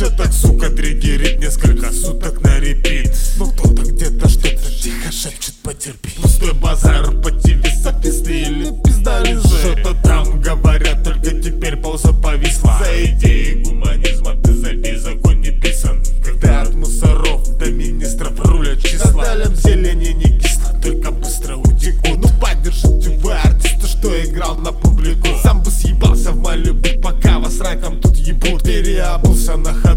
Чё так, сука, триггерит несколько суток на репит. Ну кто-то где-то что-то тихо шепчет, потерпи. Пустой базар по ТВ сописли или пиздали же Что-то там говорят, только теперь пауза повисла. За идеи гуманизма ты забей, закон не писан. Когда от мусоров до министров рулят числа. Наталям зелени не кисло, только быстро утекут Ну поддержите вы артиста, что играл на публику. Сам бы съебался в Малибу, пока вас раком тут ебут. Переобулся на хай